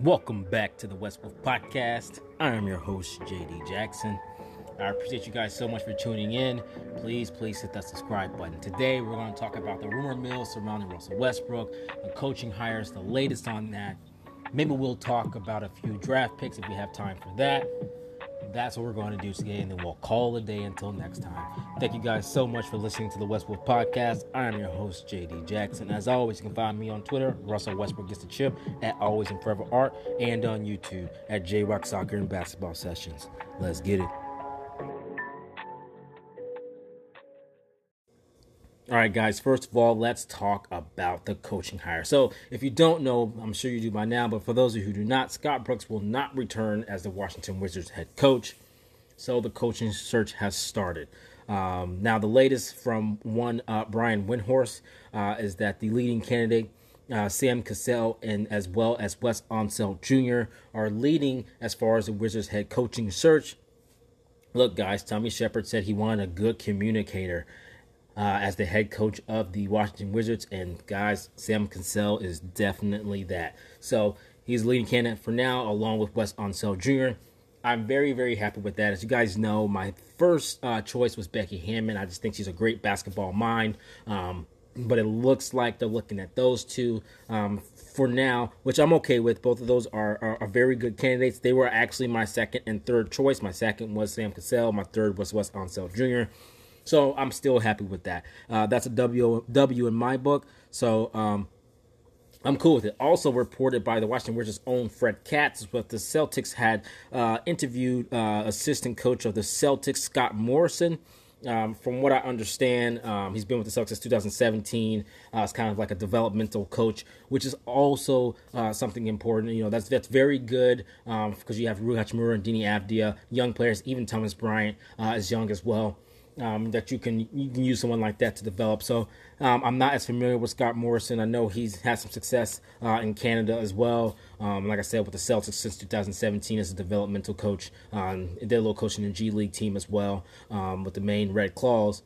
Welcome back to the West Wolf Podcast. I am your host, JD Jackson. I appreciate you guys so much for tuning in. Please, please hit that subscribe button. Today, we're going to talk about the rumor mill surrounding Russell Westbrook, the coaching hires, the latest on that. Maybe we'll talk about a few draft picks if we have time for that. That's what we're going to do today, and then we'll call a day until next time. Thank you guys so much for listening to the West Wolf Podcast. I am your host, JD Jackson. As always, you can find me on Twitter, Russell Westbrook Gets the Chip, at Always and Forever Art, and on YouTube at J Rock Soccer and Basketball Sessions. Let's get it. All right, guys, first of all, let's talk about the coaching hire. So, if you don't know, I'm sure you do by now, but for those of you who do not, Scott Brooks will not return as the Washington Wizards head coach. So, the coaching search has started. Um, now, the latest from one uh, Brian Windhorst uh, is that the leading candidate, uh, Sam Cassell, and as well as Wes Unseld Jr., are leading as far as the Wizards head coaching search. Look, guys, Tommy Sheppard said he wanted a good communicator uh, as the head coach of the Washington Wizards. And guys, Sam Cassell is definitely that. So he's leading candidate for now, along with Wes Unseld Jr. I'm very, very happy with that. As you guys know, my first uh, choice was Becky Hammon. I just think she's a great basketball mind. Um, but it looks like they're looking at those two um, for now, which I'm okay with. Both of those are, are, are, very good candidates. They were actually my second and third choice. My second was Sam Cassell. My third was Wes Unseld Jr. So I'm still happy with that. Uh, that's a W W in my book. So um, I'm cool with it. Also reported by the Washington Wizards' own Fred Katz, but the Celtics had uh, interviewed uh, assistant coach of the Celtics, Scott Morrison. Um, from what I understand, um, he's been with the Celtics since 2017. Uh, it's kind of like a developmental coach, which is also uh, something important. You know, that's that's very good because um, you have Rui Hachimura and Deni Avdija, young players. Even Thomas Bryant uh, is young as well um, that you can you can use someone like that to develop. So um, I'm not as familiar with Scott Morrison. I know he's had some success uh, in Canada as well. Um, like I said, with the Celtics since 2017 as a developmental coach. Um, did a little coaching in the G League team as well um, with the Maine Red Claws.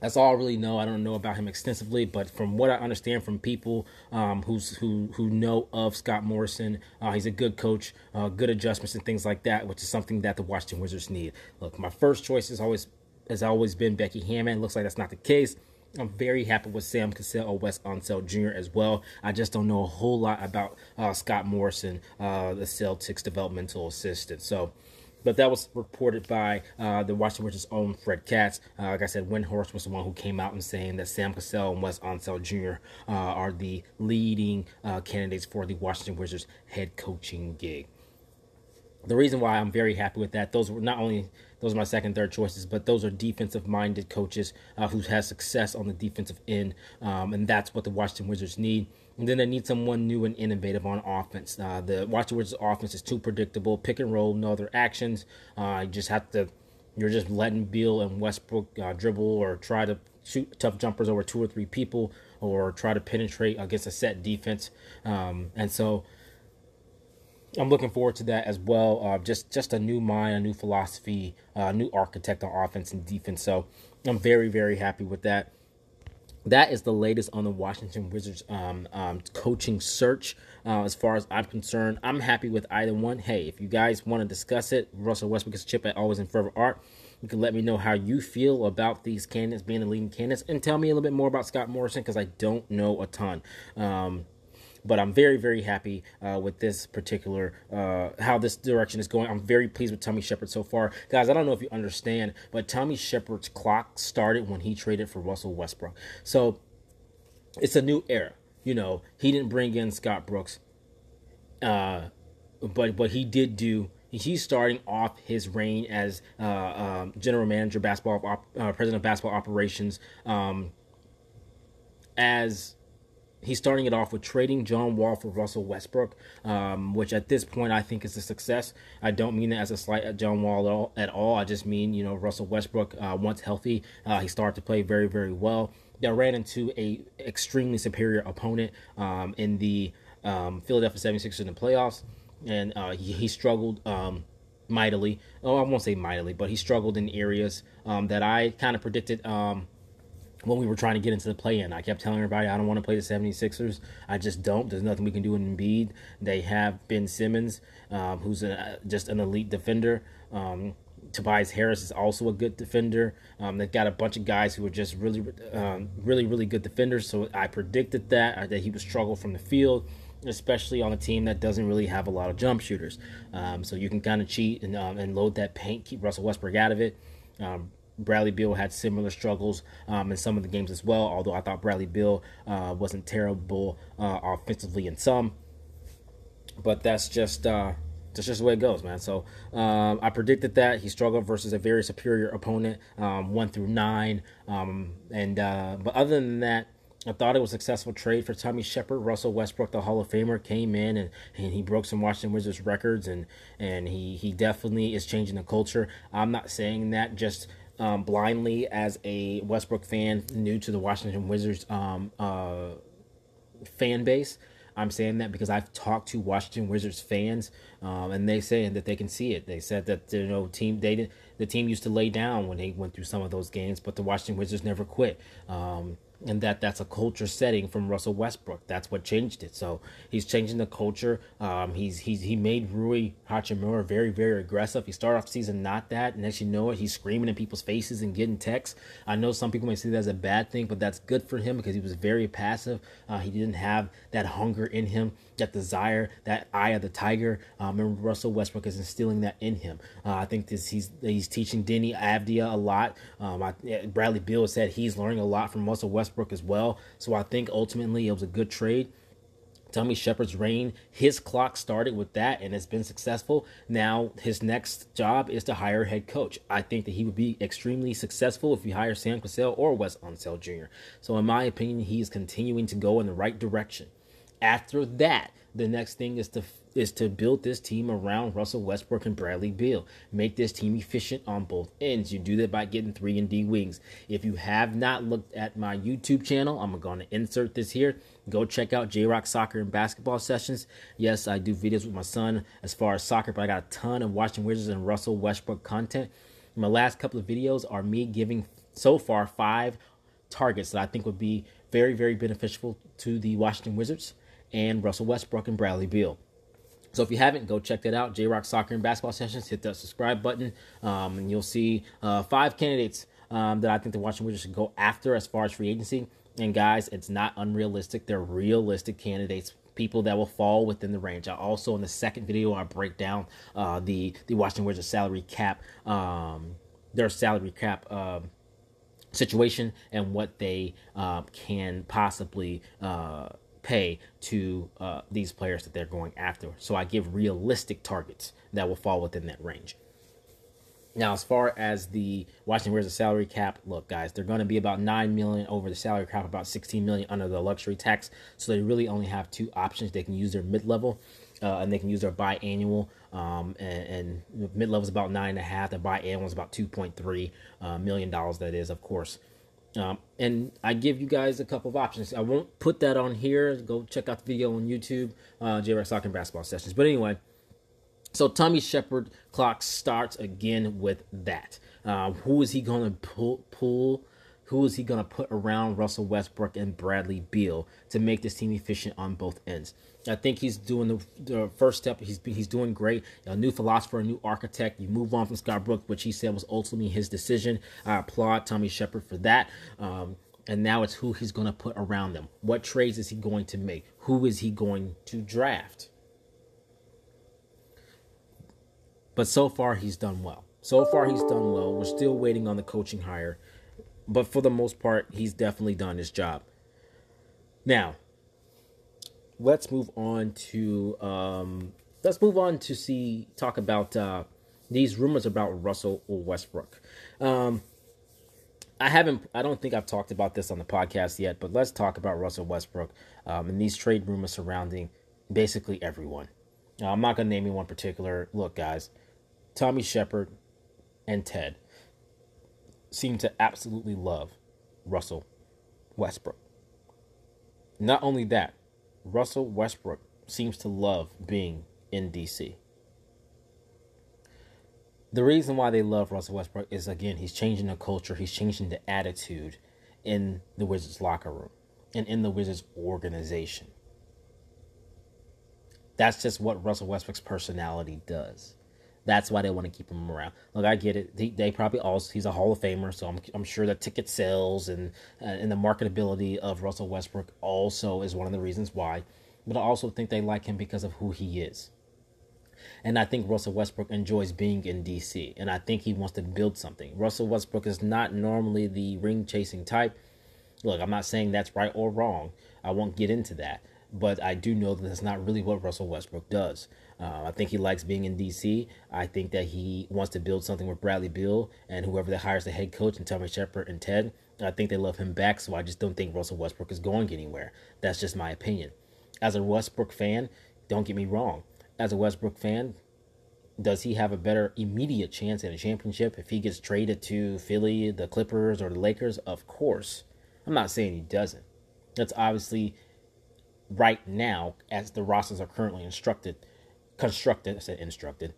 That's all I really know. I don't know about him extensively, but from what I understand from people um, who's who who know of Scott Morrison, uh, he's a good coach, uh, good adjustments and things like that, which is something that the Washington Wizards need. Look, my first choice is always has always been Becky Hammon. Looks like that's not the case. I'm very happy with Sam Cassell or Wes Unseld Jr. as well. I just don't know a whole lot about uh, Scott Morrison, uh, the Celtics developmental assistant. So, but that was reported by uh, the Washington Wizards' own Fred Katz. Uh, like I said, Windhorst was the one who came out and saying that Sam Cassell and Wes Unseld Jr. Uh, are the leading uh, candidates for the Washington Wizards head coaching gig. The reason why I'm very happy with that, those were not only those are my second, third choices. But those are defensive minded coaches uh, who has success on the defensive end. Um, and that's what the Washington Wizards need. And then they need someone new and innovative on offense. Uh, the Washington Wizards offense is too predictable. Pick and roll, no other actions. Uh, you just have to, you're just letting Beal and Westbrook uh, dribble or try to shoot tough jumpers over two or three people or try to penetrate against a set defense. Um, and so, I'm looking forward to that as well. Uh, just just a new mind, a new philosophy, a uh, new architect on offense and defense. So I'm very very happy with that. That is the latest on the Washington Wizards um, um, coaching search. Uh, as far as I'm concerned, I'm happy with either one. Hey, if you guys want to discuss it, Russell Westbrook is chip at Always in Forever Art. You can let me know how you feel about these candidates being the leading candidates, and tell me a little bit more about Scott Morrison because I don't know a ton. Um, but I'm very, very happy uh, with this particular, uh, how this direction is going. I'm very pleased with Tommy Sheppard so far. Guys, I don't know if you understand, but Tommy Sheppard's clock started when he traded for Russell Westbrook. So it's a new era. You know, he didn't bring in Scott Brooks, uh, but but he did do he's starting off his reign as uh, um, general manager, basketball op- uh, president of basketball operations, um, as he's starting it off with trading John Wall for Russell Westbrook, um, which at this point I think is a success. I don't mean that as a slight at John Wall at all. At all. I just mean you know Russell Westbrook uh, once healthy, uh, he started to play very very well. They ran into a extremely superior opponent um, in the um, Philadelphia 76ers in the playoffs, and uh, he, he, struggled um, mightily. Oh, I won't say mightily, but he struggled in areas um, that I kind of predicted um, when we were trying to get into the play in. I kept telling everybody I don't want to play the 76ers. I just don't. There's nothing we can do in Embiid. They have Ben Simmons, um, who's a, just an elite defender. Um, Tobias Harris is also a good defender. Um, they've got a bunch of guys who are just really, um, really, really good defenders. So I predicted that that he would struggle from the field, especially on a team that doesn't really have a lot of jump shooters. Um, so you can kind of cheat and um, and load that paint, keep Russell Westbrook out of it. Um, Bradley Beal had similar struggles um, in some of the games as well. Although I thought Bradley Beal uh, wasn't terrible uh, offensively in some, but that's just uh, that's just the way it goes, man. So um, I predicted that he struggled versus a very superior opponent, um, one through nine, um, and uh, but other than that. I thought it was a successful trade for Tommy Shepard. Russell Westbrook, the Hall of Famer, came in and, and he broke some Washington Wizards records and and he he definitely is changing the culture. I'm not saying that just um, blindly as a Westbrook fan new to the Washington Wizards um, uh, fan base. I'm saying that because I've talked to Washington Wizards fans, um, and they say that they can see it. They said that you know team they did, the team used to lay down when they went through some of those games, but the Washington Wizards never quit. Um, and that that's a culture setting from Russell Westbrook. That's what changed it. So he's changing the culture. Um, he's he's he made Rui Hachimura very very aggressive. He started off the season not that, and next you know it, he's screaming in people's faces and getting texts. I know some people may see that as a bad thing, but that's good for him because he was very passive. Uh, he didn't have that hunger in him, that desire, that eye of the tiger. Um, and Russell Westbrook is instilling that in him. Uh, I think this he's he's teaching Deni Avdija a lot. Um, I, Bradley Beal said he's learning a lot from Russell Westbrook Westbrook as well. So I think ultimately it was a good trade. Tommy Sheppard's reign, his clock started with that and it's been successful. Now his next job is to hire a head coach. I think that he would be extremely successful if he hires Sam Cassell or Wes Unseld Jr. So in my opinion, he is continuing to go in the right direction. After that, the next thing is to is to build this team around Russell Westbrook and Bradley Beal. Make this team efficient on both ends. You do that by getting three and D wings. If you have not looked at my YouTube channel, I'm going to insert this here. Go check out J Rock Soccer and Basketball Sessions. Yes, I do videos with my son as far as soccer, but I got a ton of Washington Wizards and Russell Westbrook content. My last couple of videos are me giving so far five targets that I think would be very, very beneficial to the Washington Wizards and Russell Westbrook and Bradley Beal. So if you haven't, go check that out. J Rock Soccer and Basketball Sessions. Hit that subscribe button, um, and you'll see uh, five candidates um, that I think the Washington Wizards should go after as far as free agency. And guys, it's not unrealistic. They're realistic candidates people that will fall within the range. I also in the second video I break down uh, the the Washington Wizards salary cap, um, their salary cap uh, situation and what they uh, can possibly uh, pay to uh, these players that they're going after. So I give realistic targets that will fall within that range. Now, as far as the Washington Wizards salary cap, look, guys, they're going to be about nine million over the salary cap, about sixteen million under the luxury tax. So they really only have two options. They can use their mid level, uh, and they can use their biannual. Um, and, and mid level is about nine and a half. The biannual is about two point three uh, million dollars. That is, of course. Um, and I give you guys a couple of options. I won't put that on here. Go check out the video on YouTube, uh, J-Rock Soccer and Basketball Sessions. But anyway, so Tommy Sheppard clock starts again with that. Uh, who is he going to pull, pull who is he going to put around Russell Westbrook and Bradley Beal to make this team efficient on both ends? I think he's doing the, the first step. He's he's doing great. A new philosopher, a new architect. You move on from Scott Brooks, which he said was ultimately his decision. I applaud Tommy Sheppard for that. Um, and now it's who he's going to put around them. What trades is he going to make? Who is he going to draft? But so far, he's done well. So far, he's done well. We're still waiting on the coaching hire but for the most part, he's definitely done his job. Now, let's move on to um, let's move on to see talk about uh, these rumors about Russell or Westbrook. Um, I haven't. I don't think I've talked about this on the podcast yet, but let's talk about Russell Westbrook um, and these trade rumors surrounding basically everyone. Now, I'm not going to name anyone particular. Look, guys, Tommy Sheppard and Ted seem to absolutely love Russell Westbrook. Not only that, Russell Westbrook seems to love being in DC. The reason why they love Russell Westbrook is again, he's changing the culture, he's changing the attitude, in the Wizards locker room and in the Wizards organization. That's just what Russell Westbrook's personality does. That's why they want to keep him around. Look, I get it. They, they probably also he's a Hall of Famer, so I'm, I'm sure that ticket sales and uh, and the marketability of Russell Westbrook also is one of the reasons why. But I also think they like him because of who he is. And I think Russell Westbrook enjoys being in DC, and I think he wants to build something. Russell Westbrook is not normally the ring chasing type. Look, I'm not saying that's right or wrong. I won't get into that, but I do know that that's not really what Russell Westbrook does. Uh, I think he likes being in DC. I think that he wants to build something with Bradley Beal and whoever that hires the head coach and Tommy Sheppard and Ted. I think they love him back, so I just don't think Russell Westbrook is going anywhere. That's just my opinion. As a Westbrook fan, don't get me wrong. As a Westbrook fan, does he have a better immediate chance at a championship if he gets traded to Philly, the Clippers, or the Lakers? Of course. I'm not saying he doesn't. That's obviously right now, as the rosters are currently instructed constructed, I said instructed,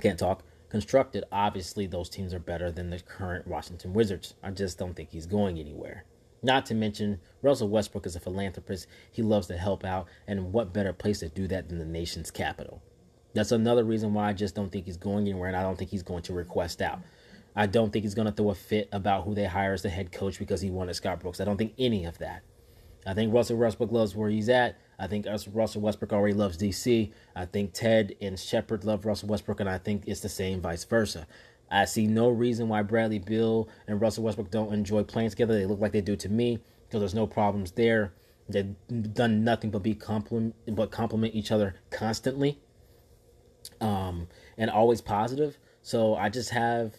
can't talk. Constructed, obviously, those teams are better than the current Washington Wizards. I just don't think he's going anywhere. Not to mention, Russell Westbrook is a philanthropist. He loves to help out, and what better place to do that than the nation's capital? That's another reason why I just don't think he's going anywhere, and I don't think he's going to request out. I don't think he's going to throw a fit about who they hire as the head coach because he wanted Scott Brooks. I don't think any of that. I think Russell Westbrook loves where he's at. I think Russell Westbrook already loves DC. I think Ted and Sheppard love Russell Westbrook, and I think it's the same vice versa. I see no reason why Bradley Beal and Russell Westbrook don't enjoy playing together. They look like they do to me, because there's no problems there. They've done nothing but be compliment but compliment each other constantly, um, and always positive. So I just have,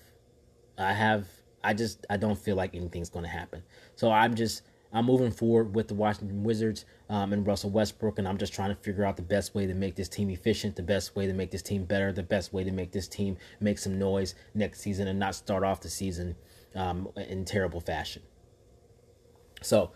I have, I just I don't feel like anything's going to happen. So I'm just I'm moving forward with the Washington Wizards um, and Russell Westbrook, and I'm just trying to figure out the best way to make this team efficient, the best way to make this team better, the best way to make this team make some noise next season and not start off the season um, in terrible fashion. So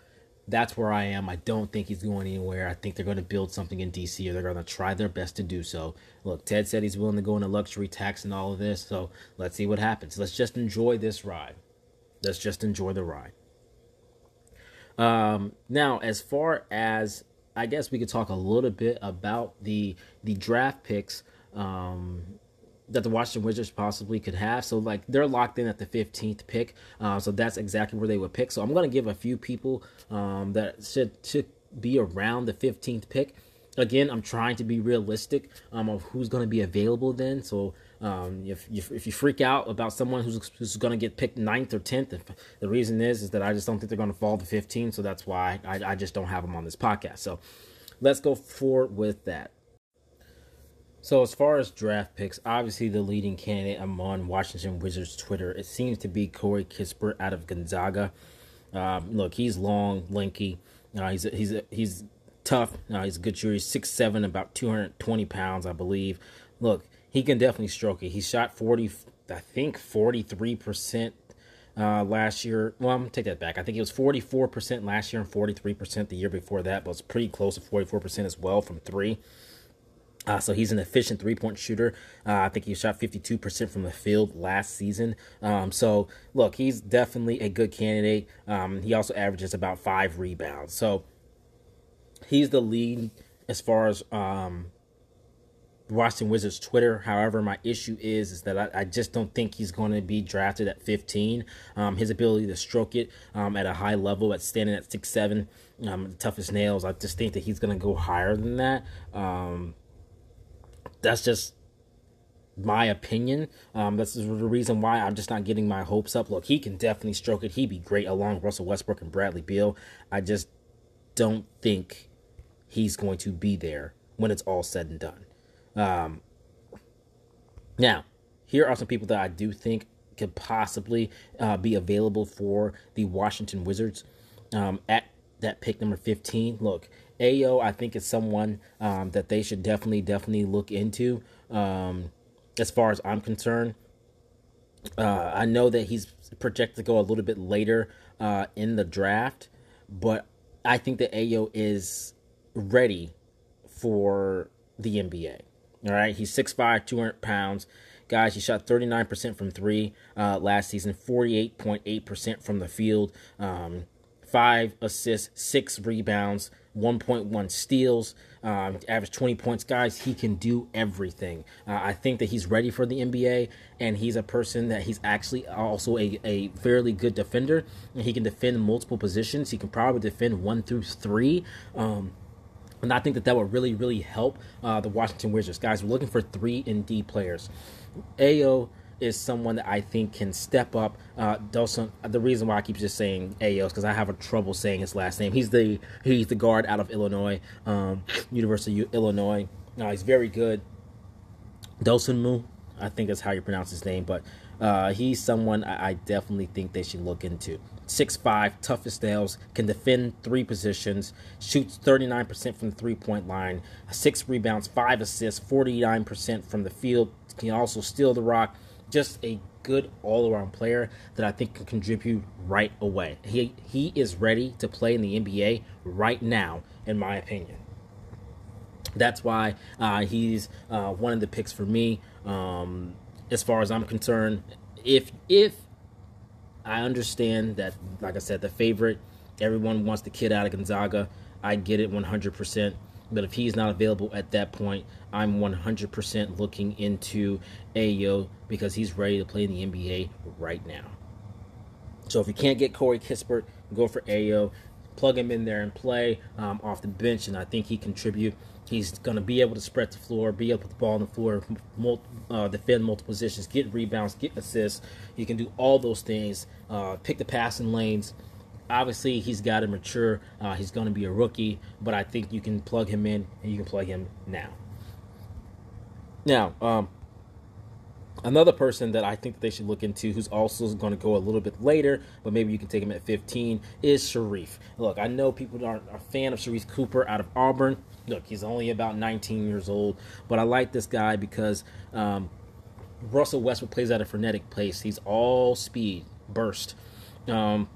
that's where I am. I don't think he's going anywhere. I think they're going to build something in DC or they're going to try their best to do so. Look, Ted said he's willing to go into luxury tax and all of this, so let's see what happens. Let's just enjoy this ride. Let's just enjoy the ride. Um, now, as far as I guess we could talk a little bit about the the draft picks um, that the Washington Wizards possibly could have. So, like, they're locked in at the 15th pick. Uh, so that's exactly where they would pick. So I'm to give a few people um, that should should be around the 15th pick. Again, I'm trying to be realistic um, of who's to be available then. So um, if, if, if you freak out about someone who's who's going to get picked ninth or tenth, the reason is is that I just don't think they're going to fall to 15, so that's why I, I just don't have them on this podcast. So let's go forward with that. So as far as draft picks, obviously the leading candidate among Washington Wizards Twitter, it seems to be Corey Kispert out of Gonzaga. Um, look, he's long, lanky. Uh, he's he's he's tough. Uh, he's a good shooter. He's six seven, about two hundred twenty pounds, I believe. Look, he can definitely stroke it. He shot 40, I think 43% uh, last year. Well, I'm to take that back. I think it was 44% last year and 43% the year before that, but it's pretty close to 44% as well from three. Uh, so he's an efficient three point shooter. Uh, I think he shot 52% from the field last season. Um, so, look, he's definitely a good candidate. Um, he also averages about five rebounds. So, he's the lead as far as um, Washington Wizards Twitter. However, my issue is is that I, I just don't think he's going to be drafted at 15. Um, his ability to stroke it um, at a high level, at standing at six seven, um, toughest nails. I just think that he's going to go higher than that. Um, that's just my opinion. Um, that's the reason why I'm just not getting my hopes up. Look, he can definitely stroke it. He'd be great along Russell Westbrook and Bradley Beal. I just don't think he's going to be there when it's all said and done. Um, now, here are some people that I do think could possibly uh, be available for the Washington Wizards um, at that pick number 15. Look, Ayo, I think is someone um, that they should definitely, definitely look into. Um, as far as I'm concerned, uh, I know that he's projected to go a little bit later uh, in the draft, but I think that Ayo is ready for the NBA. All right, he's 6'5", 200 pounds. guys, he shot 39% from three uh, last season, 48.8% from the field, um, five assists, six rebounds, 1.1 steals, um, average 20 points. Guys, he can do everything. Uh, I think that he's ready for the NBA, and he's a person that he's actually also a, a fairly good defender, and he can defend multiple positions. He can probably defend one through three. Um, and I think that that would really, really help uh, the Washington Wizards. Guys, we're looking for three and D players. Ayo is someone that I think can step up. Uh, the reason why I keep just saying Ayo is because I have a trouble saying his last name. He's the he's the guard out of Illinois, um, University of Illinois. Uh, he's very good. Dosunmu, I think that's how you pronounce his name, but uh, he's someone I, I, definitely think they should look into. Six five, toughest nails, can defend three positions, shoots 39% from the three point line, six rebounds, five assists, 49% from the field, can also steal the rock. Just a good all around player that I think can contribute right away. He, he is ready to play in the NBA right now, in my opinion. That's why uh, he's uh, one of the picks for me. Um, as far as I'm concerned. If if I understand that, like I said, the favorite, everyone wants the kid out of Gonzaga. I get it 100%. But if he's not available at that point, I'm 100% looking into Ayo because he's ready to play in the NBA right now. So if you can't get Corey Kispert, go for Ayo. Plug him in there and play um, off the bench, and I think he contribute He's going to be able to spread the floor, be able to put the ball on the floor, uh, defend multiple positions, get rebounds, get assists. He can do all those things, uh, pick the passing lanes. Obviously, he's got to mature. Uh, he's going to be a rookie, but I think you can plug him in and you can plug him now. Now, um, Another person that I think that they should look into, who's also going to go a little bit later, but maybe you can take him at 15, is Sharife. Look, I know people aren't a fan of Sharife Cooper out of Auburn. Look, he's only about 19 years old, but I like this guy because um, Russell Westbrook plays at a frenetic pace. He's all speed, burst. Um,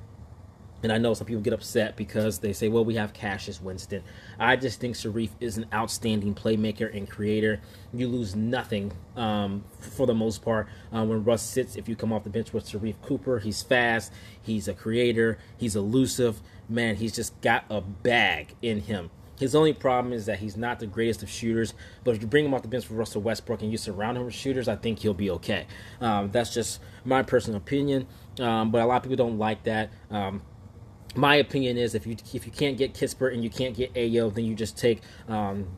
and I know some people get upset because they say, well, we have Cassius Winston. I just think Sharife is an outstanding playmaker and creator. You lose nothing um, for the most part uh, when Russ sits. If you come off the bench with Sharife Cooper, he's fast, he's a creator, he's elusive. Man, he's just got a bag in him. His only problem is that he's not the greatest of shooters. But if you bring him off the bench for Russell Westbrook and you surround him with shooters, I think he'll be okay. Um, that's just my personal opinion. Um, but a lot of people don't like that. Um, my opinion is if you if you can't get Kispert and you can't get Ayo, then you just take um,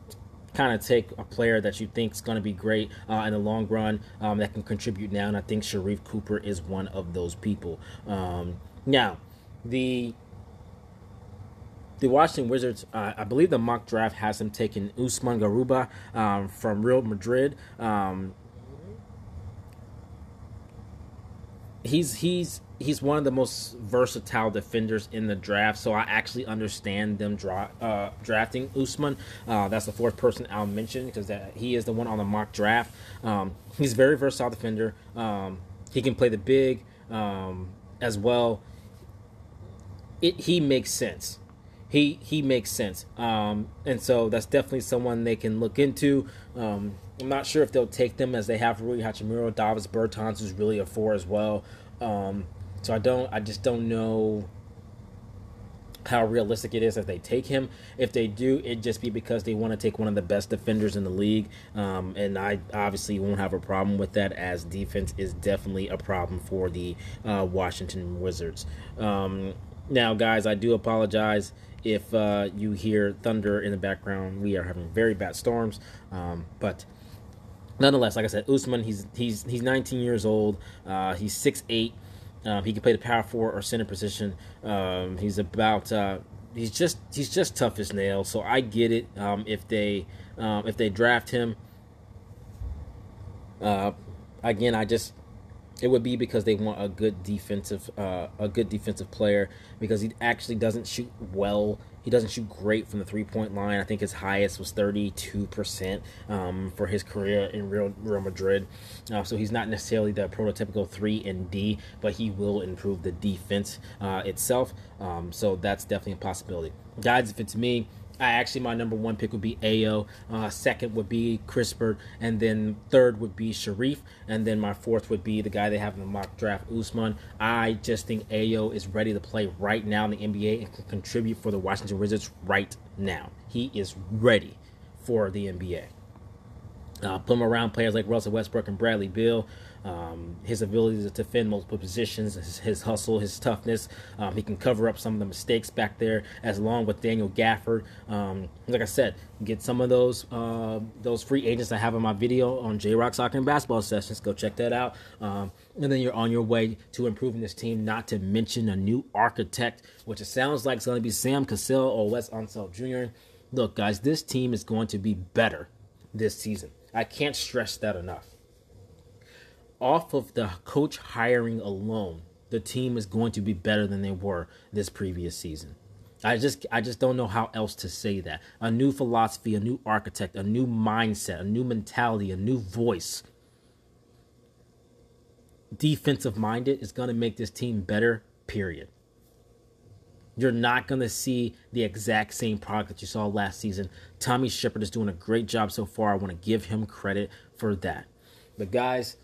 kind of take a player that you think is going to be great uh, in the long run um, that can contribute now. And I think Sharife Cooper is one of those people. Um, now, the the Washington Wizards, uh, I believe the mock draft has him taking Usman Garuba um, from Real Madrid. Um, he's he's he's one of the most versatile defenders in the draft, so I actually understand them dra- uh, drafting Usman. Uh, that's the fourth person I'll mention because he is the one on the mock draft. Um, he's a very versatile defender. Um, he can play the big um, as well. It, he makes sense. He he makes sense, um, and so that's definitely someone they can look into. I'm not sure if they'll take them as they have Rui Hachimura, Davis Bertans, who's really a four as well. Um, so I don't, I just don't know how realistic it is that they take him. If they do, it just be because they want to take one of the best defenders in the league. Um, and I obviously won't have a problem with that, as defense is definitely a problem for the uh, Washington Wizards. Um, now, guys, I do apologize if uh, you hear thunder in the background. We are having very bad storms, um, but nonetheless, like I said, Usman, he's he's he's 19 years old. Uh, he's 6'8". Um, he can play the power forward or center position. Um, he's about uh, he's just he's just tough as nails. So I get it um, if they um, if they draft him. Uh, again, I just it would be because they want a good defensive uh, a good defensive player because he actually doesn't shoot well he doesn't shoot great from the three point line. I think his highest was 32% um, for his career in Real, Real Madrid. Uh, so he's not necessarily the prototypical 3 and D, but he will improve the defense uh, itself. Um, so that's definitely a possibility. Guys, if it's me, I actually my number one pick would be Ayo. Uh, second would be Kispert, and then third would be Sharife, and then my fourth would be the guy they have in the mock draft, Usman. I just think Ayo is ready to play right now in the NBA and can contribute for the Washington Wizards right now. He is ready for the NBA. Uh, put him around players like Russell Westbrook and Bradley Beal. Um, his ability to defend multiple positions, his, his hustle, his toughness. Um, he can cover up some of the mistakes back there, as long with Daniel Gafford. Um, like I said, get some of those uh, those free agents I have in my video on J Rock Soccer and Basketball Sessions. Go check that out. Um, and then you're on your way to improving this team. Not to mention a new architect, which it sounds like it's going to be Sam Cassell or Wes Unseld Jr. Look, guys, this team is going to be better this season. I can't stress that enough off of the coach hiring alone, the team is going to be better than they were this previous season. I just I just don't know how else to say that. A new philosophy, a new architect, a new mindset, a new mentality, a new voice. Defensive minded is going to make this team better, period. You're not going to see the exact same product that you saw last season. Tommy Sheppard is doing a great job so far. I want to give him credit for that. But guys,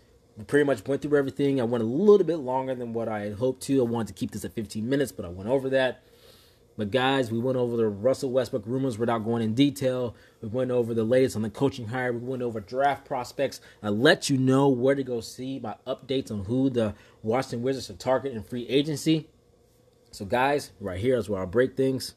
pretty much went through everything. I went a little bit longer than what I had hoped to. I wanted to keep this at 15 minutes, but I went over that. But guys, we went over the Russell Westbrook rumors without going in detail. We went over the latest on the coaching hire. We went over draft prospects. I let you know where to go see my updates on who the Washington Wizards are targeting in free agency. So guys, right here is where I break things.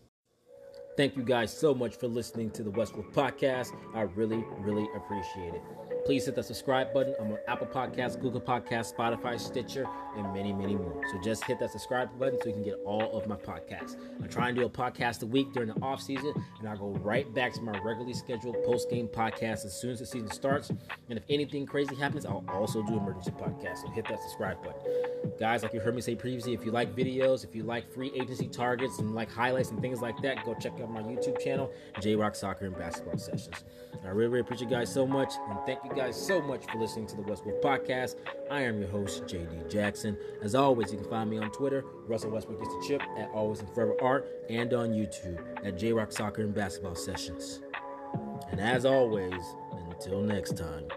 Thank you guys so much for listening to the West Wolf Podcast. I really, really appreciate it. Please hit the subscribe button. I'm on Apple Podcasts, Google Podcasts, Spotify, Stitcher, and many, many more. So just hit that subscribe button so you can get all of my podcasts. I try and do a podcast a week during the off season, and I go right back to my regularly scheduled post game podcast as soon as the season starts. And if anything crazy happens, I'll also do emergency podcasts. So hit that subscribe button. Guys, like you heard me say previously, if you like videos, if you like free agency targets and like highlights and things like that, go check out my YouTube channel, J Rock Soccer and Basketball Sessions. I really, really appreciate you guys so much, and thank you guys so much for listening to the West Wolf Podcast. I am your host, JD Jackson. As always, you can find me on Twitter, Russell Westbrook gets the chip at Always and Forever Art, and on YouTube at J Rock Soccer and Basketball Sessions. And as always, until next time.